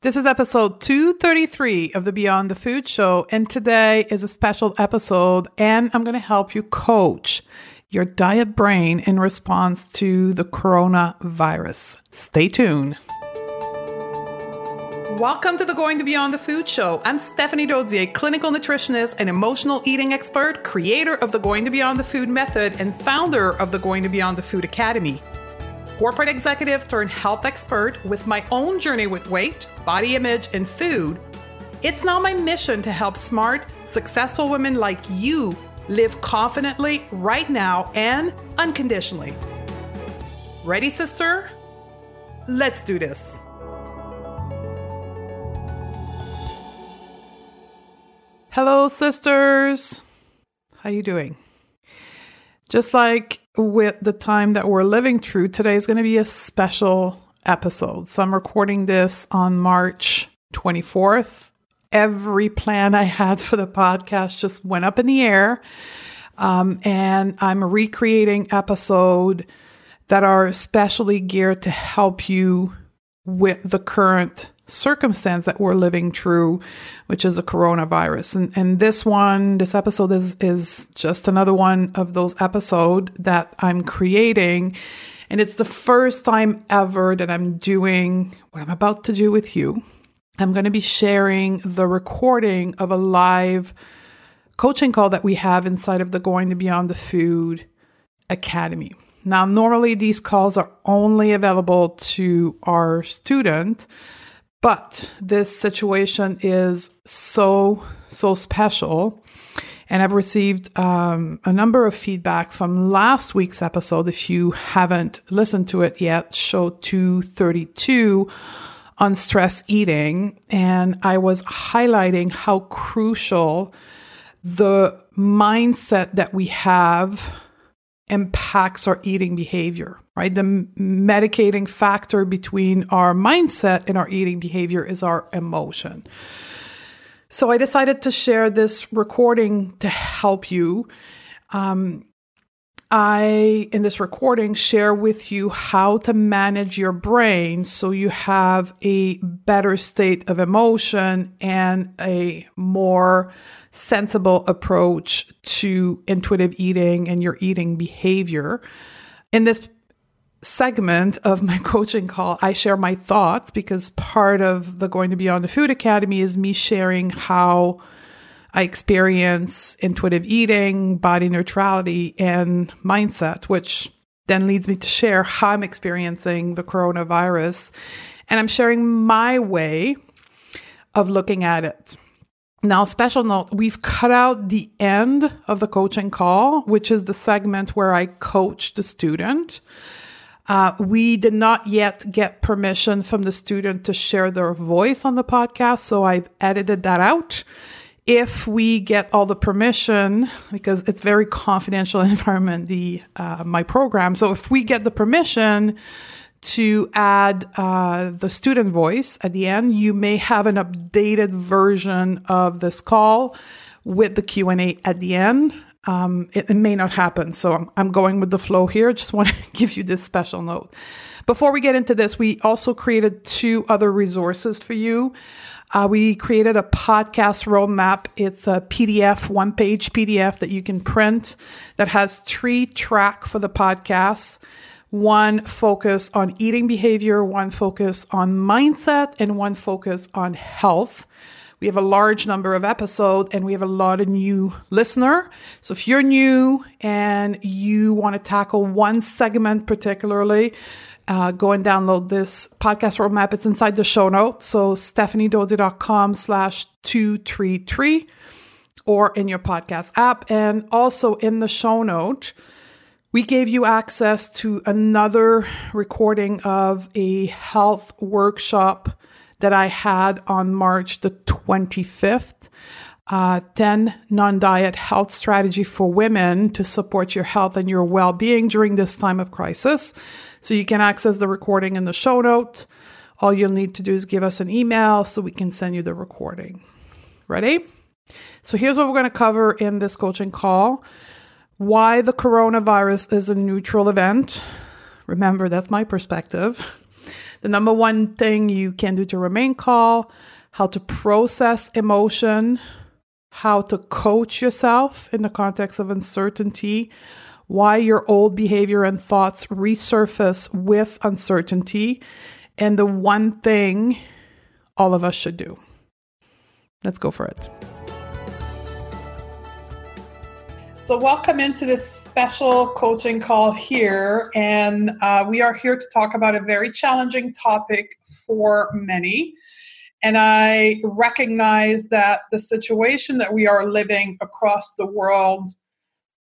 This is episode 233 of the Beyond the Food Show, and today is a special episode, and I'm going to help you coach your diet brain in response to the coronavirus. Stay tuned. Welcome to the Going to Beyond the Food Show. I'm Stephanie Dodier, clinical nutritionist and emotional eating expert, creator of the Going to Beyond the Food method, and founder of the Going to Beyond the Food Academy corporate executive turned health expert with my own journey with weight, body image, and food, it's now my mission to help smart, successful women like you live confidently right now and unconditionally. Ready, sister? Let's do this. Hello, sisters. How you doing? Just like with the time that we're living through, today is going to be a special episode. So I'm recording this on March 24th. Every plan I had for the podcast just went up in the air. Um, and I'm recreating episode that are especially geared to help you with the current circumstance that we're living through, which is a coronavirus. And and this one, this episode is is just another one of those episode that I'm creating. And it's the first time ever that I'm doing what I'm about to do with you. I'm going to be sharing the recording of a live coaching call that we have inside of the Going to Beyond the Food Academy. Now, normally these calls are only available to our student, but this situation is so, so special. And I've received um, a number of feedback from last week's episode. If you haven't listened to it yet, show 232 on stress eating. And I was highlighting how crucial the mindset that we have impacts our eating behavior, right? The medicating factor between our mindset and our eating behavior is our emotion. So I decided to share this recording to help you. Um, I, in this recording, share with you how to manage your brain so you have a better state of emotion and a more sensible approach to intuitive eating and your eating behavior. In this segment of my coaching call, I share my thoughts because part of the Going to Beyond the Food Academy is me sharing how I experience intuitive eating, body neutrality, and mindset, which then leads me to share how I'm experiencing the coronavirus. And I'm sharing my way of looking at it. Now, special note, we've cut out the end of the coaching call, which is the segment where I coach the student. Uh, we did not yet get permission from the student to share their voice on the podcast, so I've edited that out. If we get all the permission, because it's very confidential environment, the uh, my program. So if we get the permission, to add uh, the student voice at the end. You may have an updated version of this call with the Q&A at the end. Um, it, it, may not happen, so I'm, I'm going with the flow here. Just want to give you this special note. Before we get into this, we also created two other resources for you. Uh, we created a podcast roadmap. It's a PDF, one page PDF that you can print that has three track for the podcast one focus on eating behavior, one focus on mindset, and one focus on health. We have a large number of episodes and we have a lot of new listener. So if you're new and you want to tackle one segment particularly, uh, go and download this podcast roadmap. It's inside the show notes. So stephaniedodier.com slash 233 or in your podcast app. And also in the show note, we gave you access to another recording of a health workshop that I had on March the 25th. Uh, 10 non diet health strategy for women to support your health and your well being during this time of crisis. So you can access the recording in the show notes. All you'll need to do is give us an email so we can send you the recording. Ready? So here's what we're going to cover in this coaching call why the coronavirus is a neutral event. Remember, that's my perspective. The number one thing you can do to remain calm, how to process emotion, how to coach yourself in the context of uncertainty, why your old behavior and thoughts resurface with uncertainty, and the one thing all of us should do. Let's go for it. So, welcome into this special coaching call here. And uh, we are here to talk about a very challenging topic for many. And I recognize that the situation that we are living across the world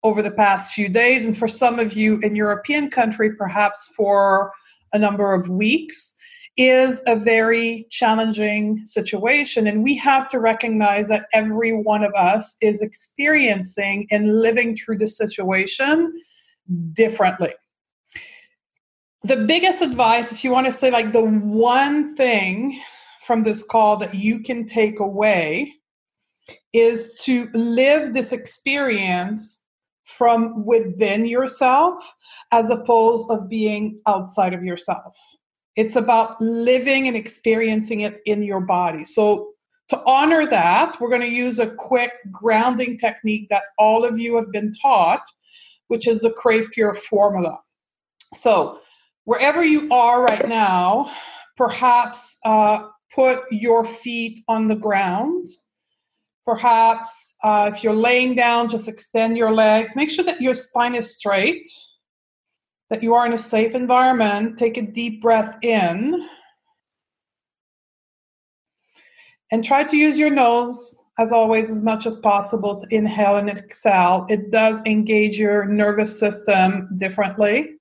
over the past few days, and for some of you in European country, perhaps for a number of weeks, is a very challenging situation. And we have to recognize that every one of us is experiencing and living through the situation differently. The biggest advice, if you want to say like the one thing from this call that you can take away, is to live this experience from within yourself as opposed of being outside of yourself it's about living and experiencing it in your body. So, to honor that, we're going to use a quick grounding technique that all of you have been taught, which is the Crave Cure formula. So, wherever you are right now, perhaps uh, put your feet on the ground. Perhaps uh, if you're laying down, just extend your legs. Make sure that your spine is straight that you are in a safe environment, take a deep breath in and try to use your nose as always as much as possible to inhale and exhale. It does engage your nervous system differently.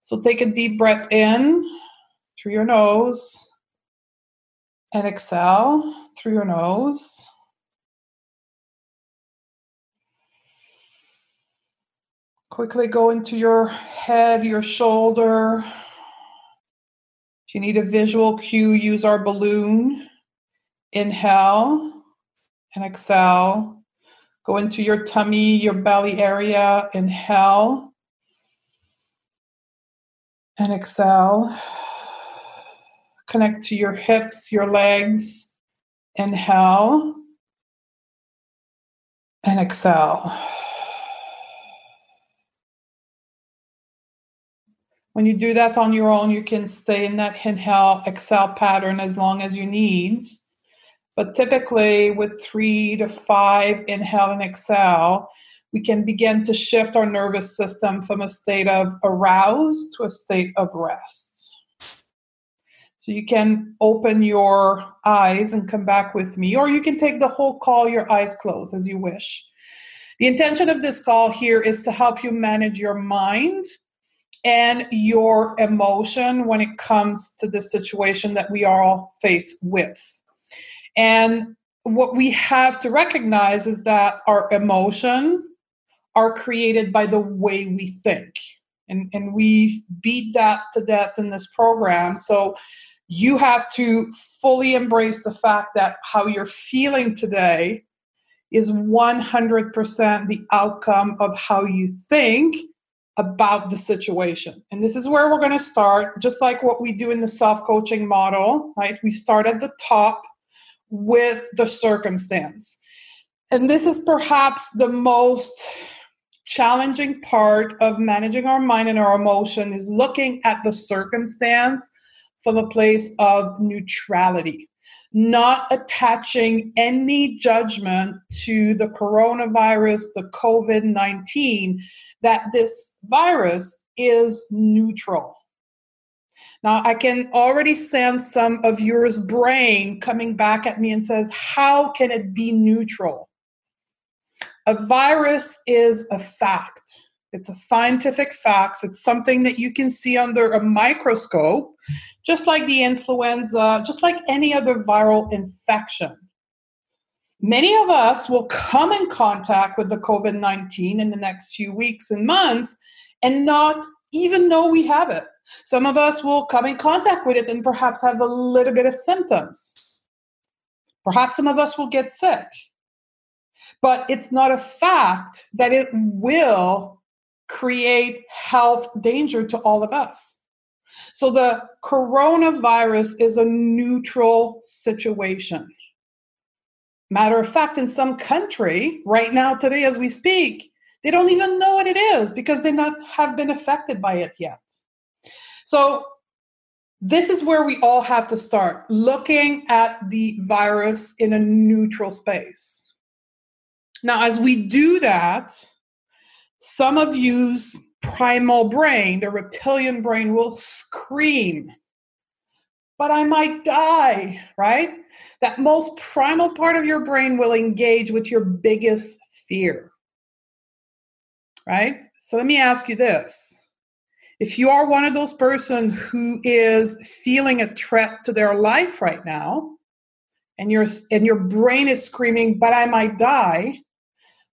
So take a deep breath in through your nose and exhale through your nose. Quickly go into your head, your shoulder. If you need a visual cue, use our balloon. Inhale and exhale. Go into your tummy, your belly area. Inhale and exhale. Connect to your hips, your legs. Inhale and exhale. When you do that on your own, you can stay in that inhale exhale pattern as long as you need. But typically, with three to five inhale and exhale, we can begin to shift our nervous system from a state of aroused to a state of rest. So you can open your eyes and come back with me, or you can take the whole call, your eyes closed as you wish. The intention of this call here is to help you manage your mind and your emotion when it comes to the situation that we are all faced with. And what we have to recognize is that our emotion are created by the way we think. And, and we beat that to death in this program. So you have to fully embrace the fact that how you're feeling today is 100% the outcome of how you think about the situation. And this is where we're going to start, just like what we do in the self coaching model, right? We start at the top with the circumstance. And this is perhaps the most challenging part of managing our mind and our emotion is looking at the circumstance from a place of neutrality not attaching any judgment to the coronavirus, the COVID 19, that this virus is neutral. Now, I can already sense some of yours brain coming back at me and says, How can it be neutral? A virus is a fact. It's a scientific fact. It's something that you can see under a microscope, just like the influenza, just like any other viral infection. Many of us will come in contact with the COVID 19 in the next few weeks and months and not even know we have it. Some of us will come in contact with it and perhaps have a little bit of symptoms. Perhaps some of us will get sick. But it's not a fact that it will create health danger to all of us. So the coronavirus is a neutral situation. Matter of fact, in some country, right now, today, as we speak, they don't even know what it is because they not have been affected by it yet. So this is where we all have to start looking at the virus in a neutral space. Now, as we do that, some of you's primal brain, the reptilian brain, will scream but I might die, right? That most primal part of your brain will engage with your biggest fear, right? So let me ask you this. If you are one of those persons who is feeling a threat to their life right now, and your and your brain is screaming, "But I might die,"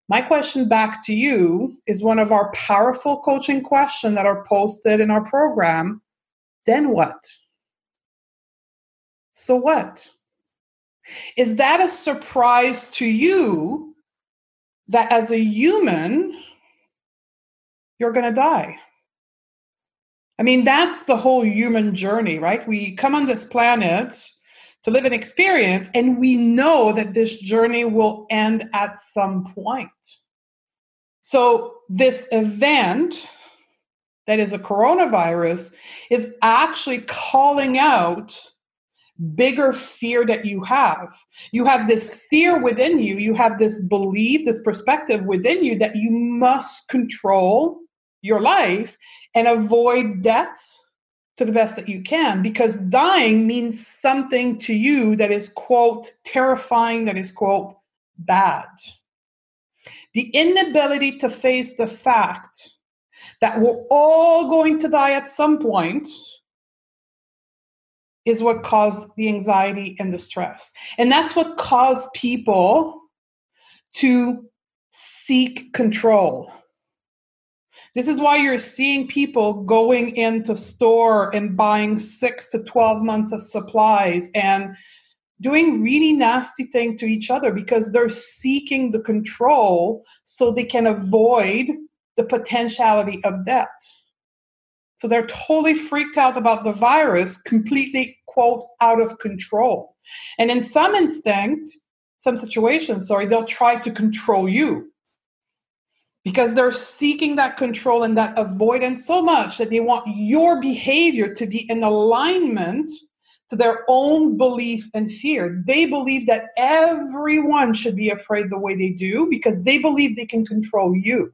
my question back to you is one of our powerful coaching questions that are posted in our program. Then what? So what? Is that a surprise to you that as a human, you're going to die? I mean, that's the whole human journey, right? We come on this planet to live an experience, and we know that this journey will end at some point. So, this event that is a coronavirus is actually calling out bigger fear that you have. You have this fear within you, you have this belief, this perspective within you that you must control your life and avoid deaths to the best that you can because dying means something to you that is, quote, terrifying, that is, quote, bad. The inability to face the fact that we're all going to die at some point is what caused the anxiety and the stress. And that's what caused people to seek control. This is why you're seeing people going into store and buying 6 to 12 months of supplies and doing really nasty thing to each other because they're seeking the control so they can avoid the potentiality of debt. So they're totally freaked out about the virus, completely, quote, out of control. And in some instinct, some situations, sorry, they'll try to control you because they're seeking that control and that avoidance so much that they want your behavior to be in alignment to their own belief and fear. They believe that everyone should be afraid the way they do because they believe they can control you.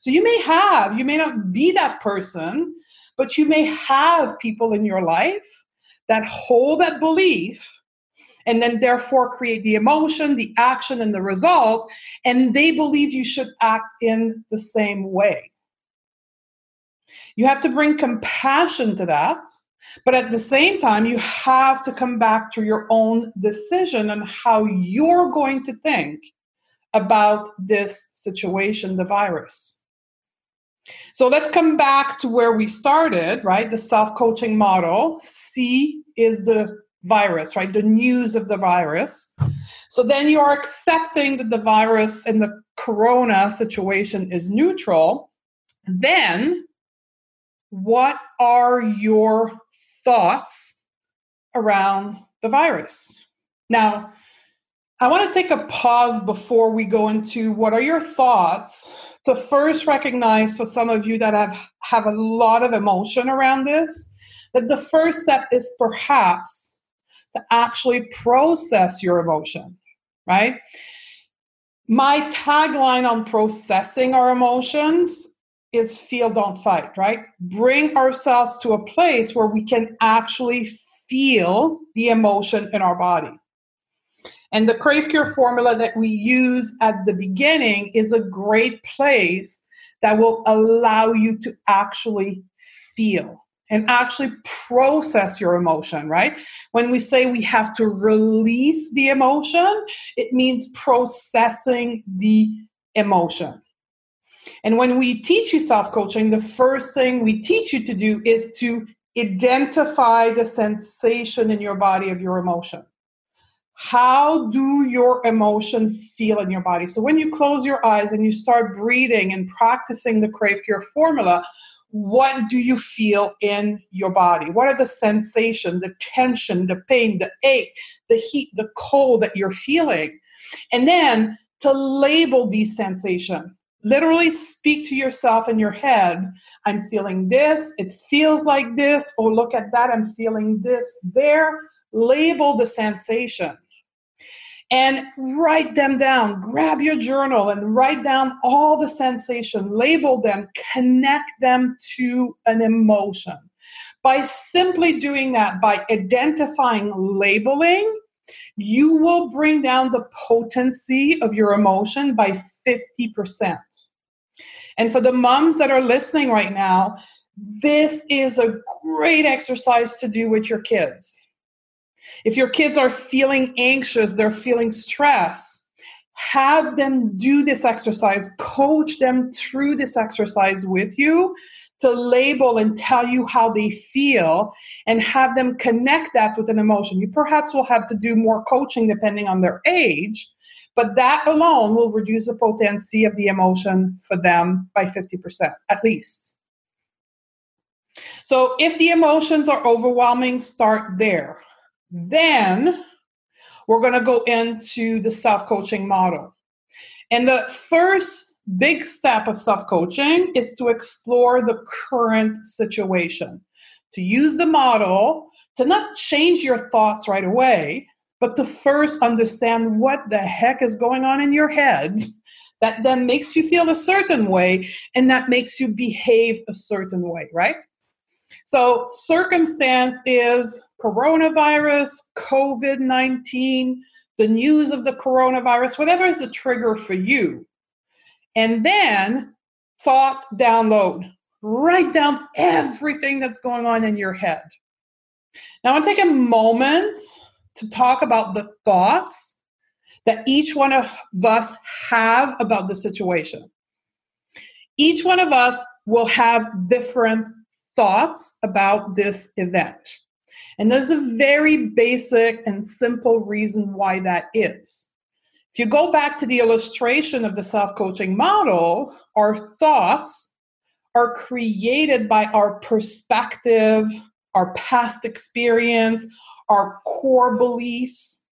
So you may have, you may not be that person, but you may have people in your life that hold that belief and then therefore create the emotion, the action, and the result, and they believe you should act in the same way. You have to bring compassion to that, but at the same time, you have to come back to your own decision on how you're going to think about this situation, the virus. So let's come back to where we started, right? The self coaching model. C is the virus, right? The news of the virus. So then you're accepting that the virus and the corona situation is neutral. Then, what are your thoughts around the virus? Now, I want to take a pause before we go into what are your thoughts to first recognize for some of you that have have a lot of emotion around this that the first step is perhaps to actually process your emotion, right? My tagline on processing our emotions is feel don't fight, right? Bring ourselves to a place where we can actually feel the emotion in our body. And the Crave Cure formula that we use at the beginning is a great place that will allow you to actually feel and actually process your emotion, right? When we say we have to release the emotion, it means processing the emotion. And when we teach you self coaching, the first thing we teach you to do is to identify the sensation in your body of your emotion how do your emotions feel in your body? So when you close your eyes and you start breathing and practicing the Crave Cure formula, what do you feel in your body? What are the sensation, the tension, the pain, the ache, the heat, the cold that you're feeling? And then to label these sensations. Literally speak to yourself in your head. I'm feeling this, it feels like this, or look at that, I'm feeling this there. Label the sensation and write them down. Grab your journal and write down all the sensation, label them, connect them to an emotion. By simply doing that, by identifying labeling, you will bring down the potency of your emotion by 50%. And for the moms that are listening right now, this is a great exercise to do with your kids if your kids are feeling anxious, they're feeling stress, have them do this exercise, coach them through this exercise with you to label and tell you how they feel and have them connect that with an emotion. You perhaps will have to do more coaching depending on their age, but that alone will reduce the potency of the emotion for them by 50% at least. So if the emotions are overwhelming, start there. Then we're going to go into the self coaching model. And the first big step of self coaching is to explore the current situation, to use the model to not change your thoughts right away, but to first understand what the heck is going on in your head that then makes you feel a certain way and that makes you behave a certain way, right? So, circumstance is coronavirus, COVID 19, the news of the coronavirus, whatever is the trigger for you. And then thought download. Write down everything that's going on in your head. Now, I want to take a moment to talk about the thoughts that each one of us have about the situation. Each one of us will have different thoughts about this event. And there's a very basic and simple reason why that is. If you go back to the illustration of the self coaching model, our thoughts are created by our perspective, our past experience, our core beliefs.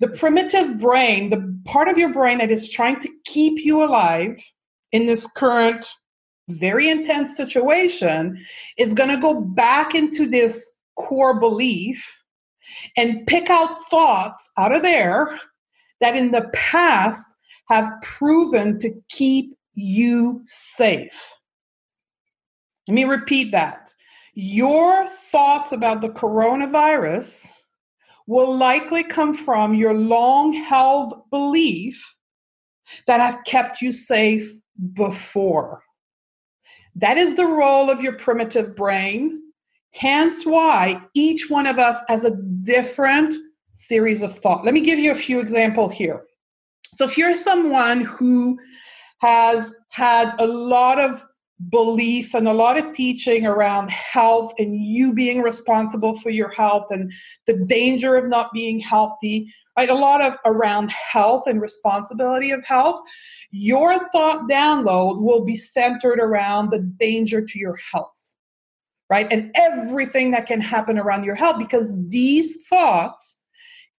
The primitive brain, the part of your brain that is trying to keep you alive in this current very intense situation, is going to go back into this core belief and pick out thoughts out of there that in the past have proven to keep you safe. Let me repeat that. Your thoughts about the coronavirus will likely come from your long held belief that have kept you safe before. That is the role of your primitive brain Hence why each one of us has a different series of thought. Let me give you a few examples here. So if you're someone who has had a lot of belief and a lot of teaching around health and you being responsible for your health and the danger of not being healthy, right? A lot of around health and responsibility of health. Your thought download will be centered around the danger to your health right? And everything that can happen around your health because these thoughts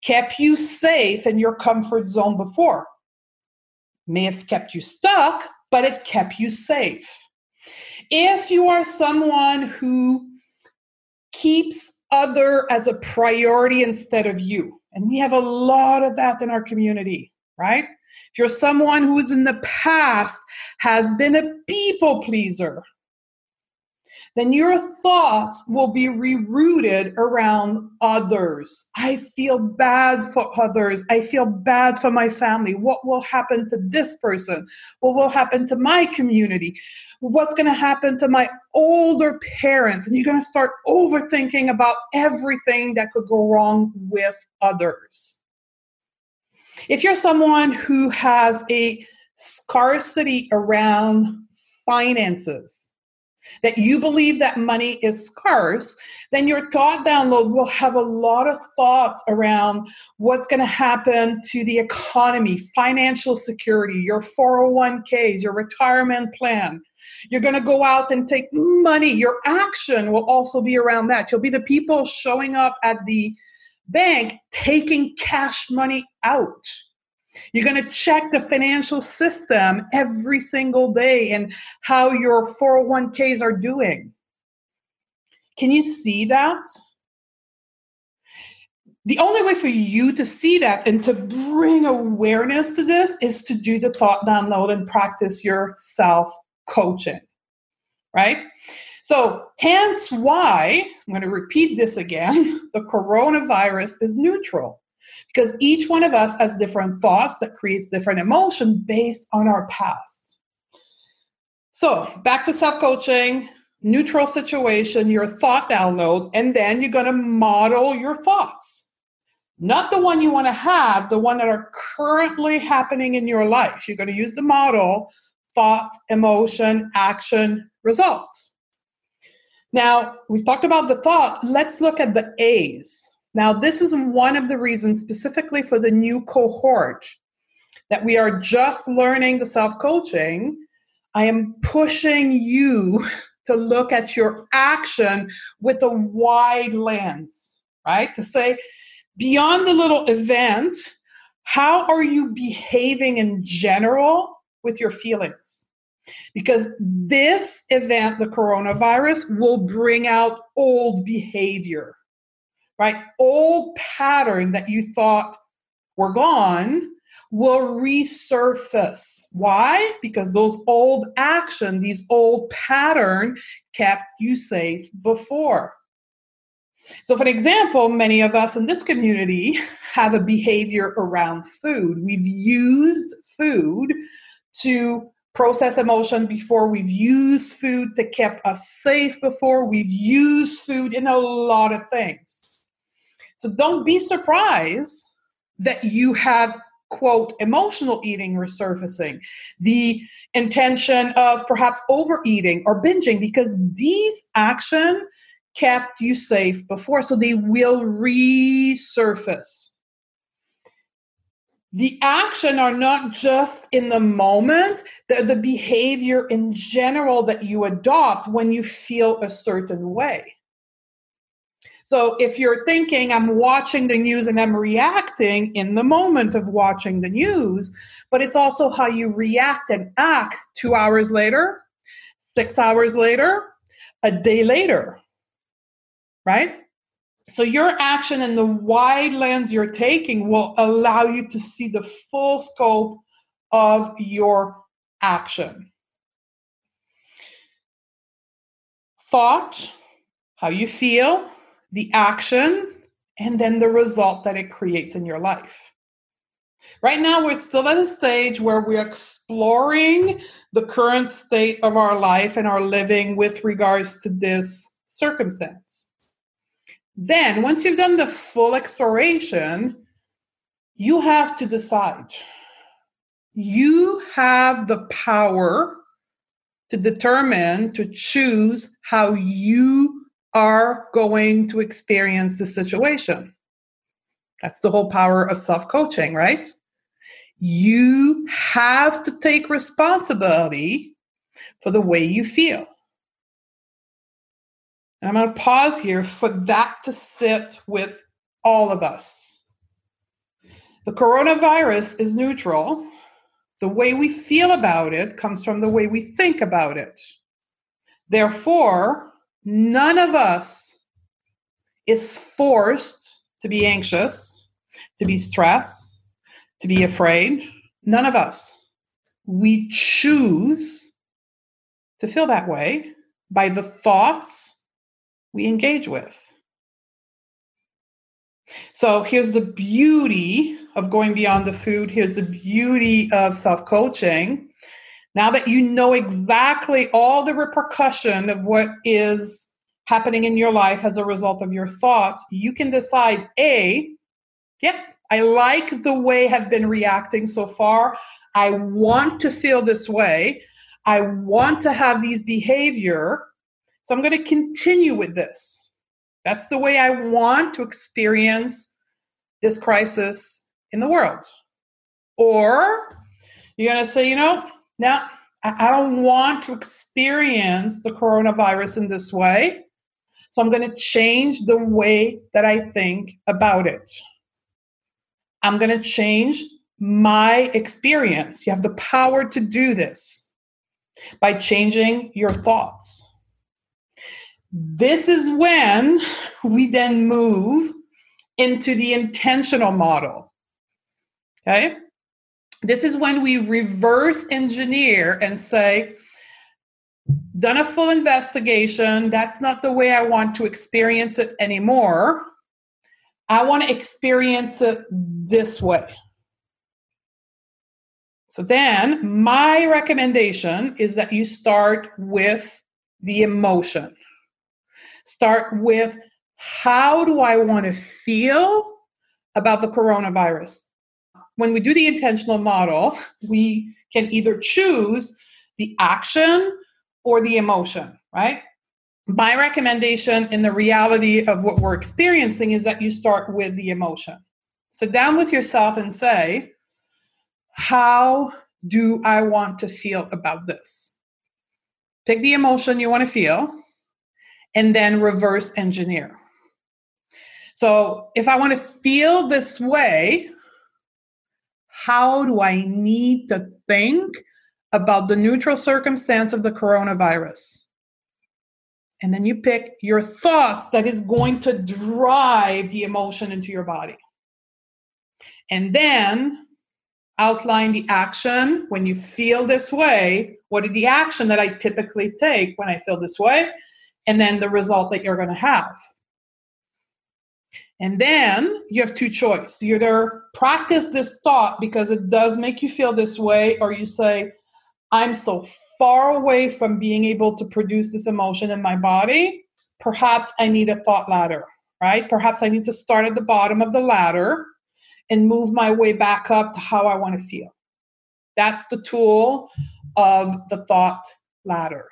kept you safe in your comfort zone before. May have kept you stuck, but it kept you safe. If you are someone who keeps other as a priority instead of you, and we have a lot of that in our community, right? If you're someone who is in the past has been a people pleaser, then your thoughts will be rerouted around others. I feel bad for others. I feel bad for my family. What will happen to this person? What will happen to my community? What's going to happen to my older parents? And you're going to start overthinking about everything that could go wrong with others. If you're someone who has a scarcity around finances, that you believe that money is scarce, then your thought download will have a lot of thoughts around what's going to happen to the economy, financial security, your 401ks, your retirement plan. You're going to go out and take money. Your action will also be around that. You'll be the people showing up at the bank taking cash money out. You're going to check the financial system every single day and how your 401ks are doing. Can you see that? The only way for you to see that and to bring awareness to this is to do the thought download and practice your self coaching, right? So, hence why, I'm going to repeat this again the coronavirus is neutral because each one of us has different thoughts that creates different emotion based on our past. So, back to self coaching, neutral situation, your thought download, and then you're going to model your thoughts. Not the one you want to have, the one that are currently happening in your life. You're going to use the model thoughts, emotion, action, results. Now, we've talked about the thought. Let's look at the A's. Now, this is one of the reasons specifically for the new cohort that we are just learning the self coaching. I am pushing you to look at your action with a wide lens, right? To say, beyond the little event, how are you behaving in general with your feelings? Because this event, the coronavirus, will bring out old behavior, right? Old pattern that you thought were gone will resurface. Why? Because those old action, these old pattern kept you safe before. So, for example, many of us in this community have a behavior around food. We've used food to process emotion before. We've used food to keep us safe before. We've used food in a lot of things. So, don't be surprised that you have quote emotional eating resurfacing the intention of perhaps overeating or binging because these action kept you safe before, so they will resurface. The action are not just in the moment, they're the behavior in general that you adopt when you feel a certain way. So if you're thinking, I'm watching the news and I'm reacting in the moment of watching the news, but it's also how you react and act two hours later, six hours later, a day later right? So your action and the wide lens you're taking will allow you to see the full scope of your action. Thought, how you feel, the action, and then the result that it creates in your life. Right now, we're still at a stage where we're exploring the current state of our life and our living with regards to this circumstance. Then, once you've done the full exploration, you have to decide. You have the power to determine, to choose how you are going to experience the situation. That's the whole power of self coaching, right? You have to take responsibility for the way you feel. And I'm going to pause here for that to sit with all of us. The coronavirus is neutral. The way we feel about it comes from the way we think about it. Therefore, none of us is forced to be anxious, to be stressed, to be afraid. None of us. We choose to feel that way by the thoughts we engage with. So here's the beauty of going beyond the food. Here's the beauty of self coaching. Now that you know exactly all the repercussion of what is happening in your life as a result of your thoughts, you can decide A, yep, I like the way I've been reacting so far. I want to feel this way. I want to have these behavior so I'm going to continue with this. That's the way I want to experience this crisis in the world. Or you're going to say, you know, now I don't want to experience the coronavirus in this way. So I'm going to change the way that I think about it. I'm going to change my experience. You have the power to do this by changing your thoughts. This is when we then move into the intentional model. Okay? This is when we reverse engineer and say, done a full investigation. That's not the way I want to experience it anymore. I want to experience it this way. So then, my recommendation is that you start with the emotion. Start with how do I want to feel about the coronavirus? When we do the intentional model, we can either choose the action or the emotion, right? My recommendation in the reality of what we're experiencing is that you start with the emotion. Sit down with yourself and say, How do I want to feel about this? Pick the emotion you want to feel and then reverse engineer. So if I want to feel this way, how do I need to think about the neutral circumstance of the coronavirus. And then you pick your thoughts that is going to drive the emotion into your body. And then outline the action when you feel this way. What is the action that I typically take when I feel this way? And then the result that you're going to have. And then you have two choices. You either practice this thought because it does make you feel this way, or you say, I'm so far away from being able to produce this emotion in my body, perhaps I need a thought ladder, right? Perhaps I need to start at the bottom of the ladder and move my way back up to how I want to feel. That's the tool of the thought ladder.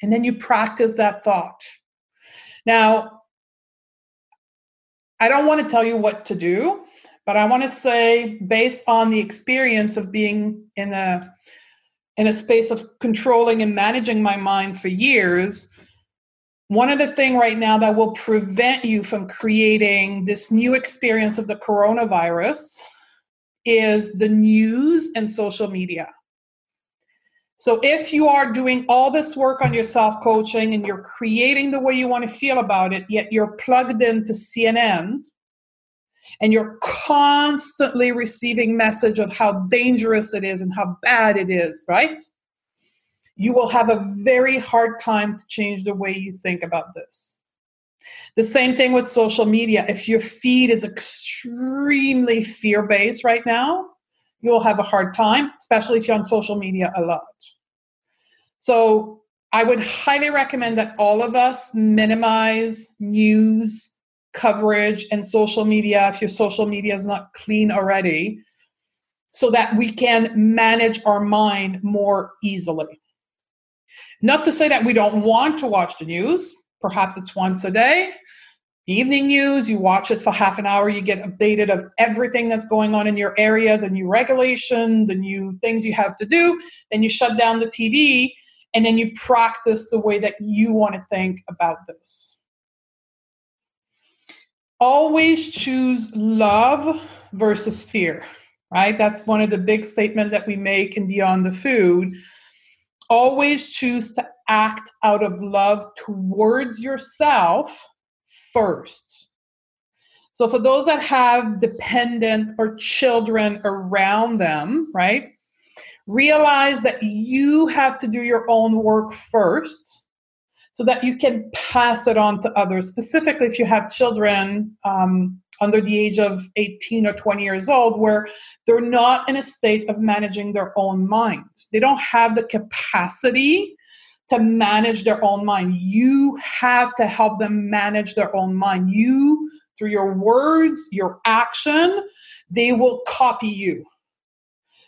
And then you practice that thought. Now, I don't want to tell you what to do, but I want to say, based on the experience of being in a in a space of controlling and managing my mind for years one of the things right now that will prevent you from creating this new experience of the coronavirus is the news and social media so if you are doing all this work on your self coaching and you're creating the way you want to feel about it yet you're plugged into cnn and you're constantly receiving message of how dangerous it is and how bad it is right? You will have a very hard time to change the way you think about this. The same thing with social media. If your feed is extremely fear-based right now you'll have a hard time especially if you're on social media a lot so i would highly recommend that all of us minimize news coverage and social media if your social media is not clean already so that we can manage our mind more easily. Not to say that we don't want to watch the news perhaps it's once a day evening news you watch it for half an hour you get updated of everything that's going on in your area the new regulation the new things you have to do then you shut down the tv and then you practice the way that you want to think about this always choose love versus fear, right? That's one of the big statements that we make in Beyond the Food. Always choose to act out of love towards yourself first. So, for those that have dependent or children around them, right, realize that you have to do your own work first so that you can pass it on to others. Specifically, if you have children um, under the age of 18 or 20 years old, where they're not in a state of managing their own mind, they don't have the capacity to manage their own mind. You have to help them manage their own mind. You, through your words, your action, they will copy you.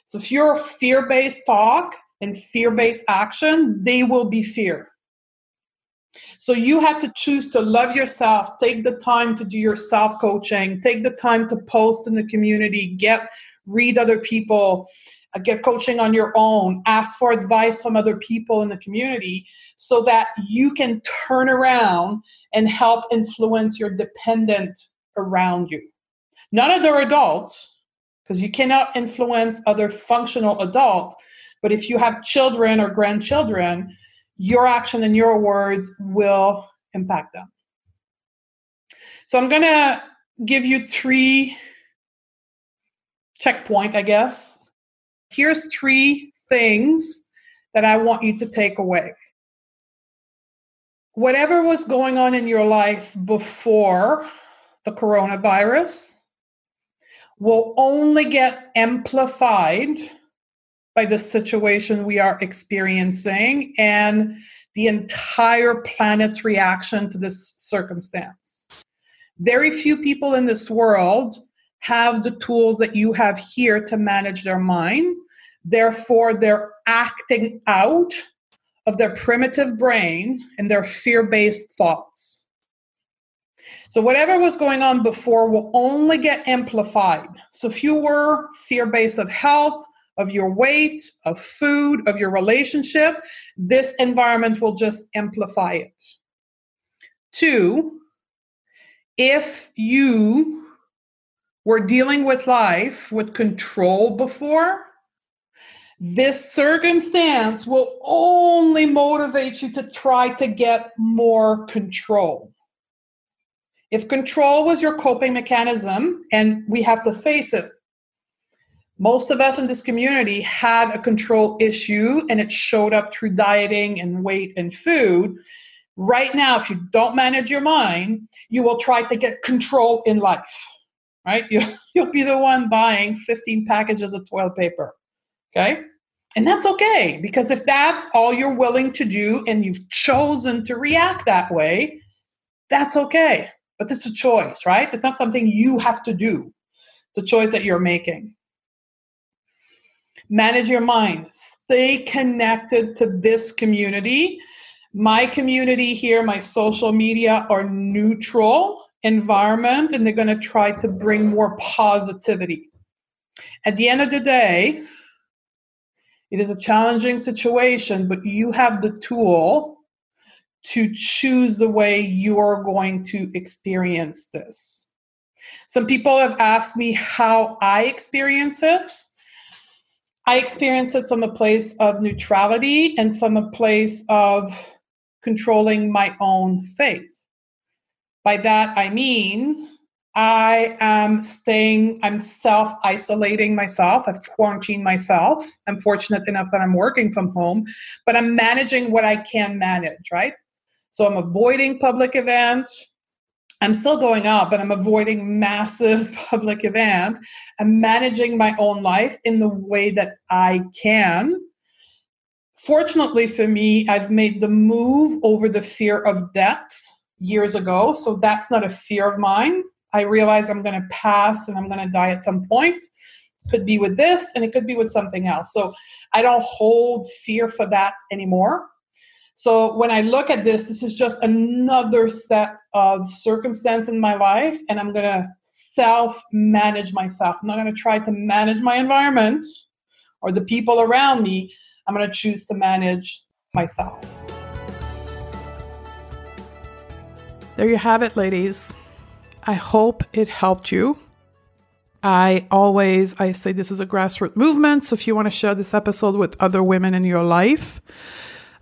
So if you're fear based talk and fear based action, they will be fear. So you have to choose to love yourself, take the time to do your self coaching, take the time to post in the community, get read other people, uh, get coaching on your own, ask for advice from other people in the community so that you can turn around and help influence your dependent around you. None of their adults, because you cannot influence other functional adults, but if you have children or grandchildren, your action and your words will impact them. So I'm going to give you three checkpoint, I guess. Here's three things that I want you to take away. Whatever was going on in your life before the coronavirus will only get amplified by the situation we are experiencing and the entire planet's reaction to this circumstance. Very few people in this world have the tools that you have here to manage their mind. Therefore, they're acting out of their primitive brain and their fear based thoughts. So, whatever was going on before will only get amplified. So, if you were fear based of health, of your weight, of food, of your relationship, this environment will just amplify it. Two, if you were dealing with life with control before, this circumstance will only motivate you to try to get more control. If control was your coping mechanism, and we have to face it, most of us in this community had a control issue and it showed up through dieting and weight and food. Right now, if you don't manage your mind, you will try to get control in life, right? You, you'll be the one buying 15 packages of toilet paper, okay? And that's okay because if that's all you're willing to do and you've chosen to react that way, that's okay. But it's a choice, right? It's not something you have to do, it's a choice that you're making. Manage your mind. Stay connected to this community. My community here, my social media are neutral environment, and they're going to try to bring more positivity. At the end of the day, it is a challenging situation, but you have the tool to choose the way you are going to experience this. Some people have asked me how I experience it. I experience it from a place of neutrality and from a place of controlling my own faith. By that, I mean, I am staying, I'm self isolating myself. I've quarantined myself. I'm fortunate enough that I'm working from home, but I'm managing what I can manage, right? So I'm avoiding public events. I'm still going out, but I'm avoiding massive public event. I'm managing my own life in the way that I can. Fortunately for me, I've made the move over the fear of death years ago. So that's not a fear of mine. I realize I'm going to pass and I'm going to die at some point. It could be with this and it could be with something else. So I don't hold fear for that anymore. So when I look at this, this is just another set of circumstance in my life, and I'm to self manage myself. I'm not to try to manage my environment or the people around me. I'm to choose to manage myself. There you have it, ladies. I hope it helped you. I always I say this is a grassroots movement, so if you want to share this episode with other women in your life,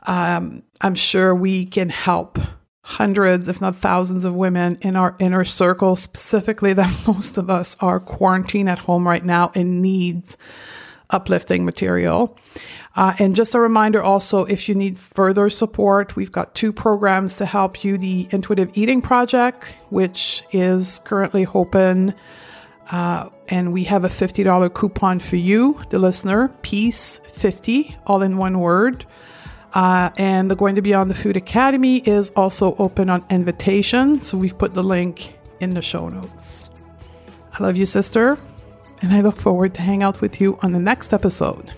um, I'm sure we can help hundreds, if not thousands, of women in our inner circle, specifically that most of us are quarantined at home right now and needs uplifting material. Uh, and just a reminder also, if you need further support, we've got two programs to help you the Intuitive Eating Project, which is currently open. Uh, and we have a $50 coupon for you, the listener, Peace 50, all in one word. Uh, and the Going to Beyond the Food Academy is also open on invitation. So we've put the link in the show notes. I love you, sister, and I look forward to hang out with you on the next episode.